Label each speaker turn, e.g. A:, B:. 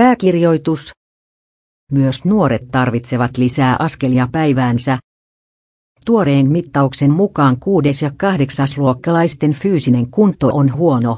A: Pääkirjoitus. Myös nuoret tarvitsevat lisää askelia päiväänsä. Tuoreen mittauksen mukaan kuudes- ja kahdeksasluokkalaisten fyysinen kunto on huono.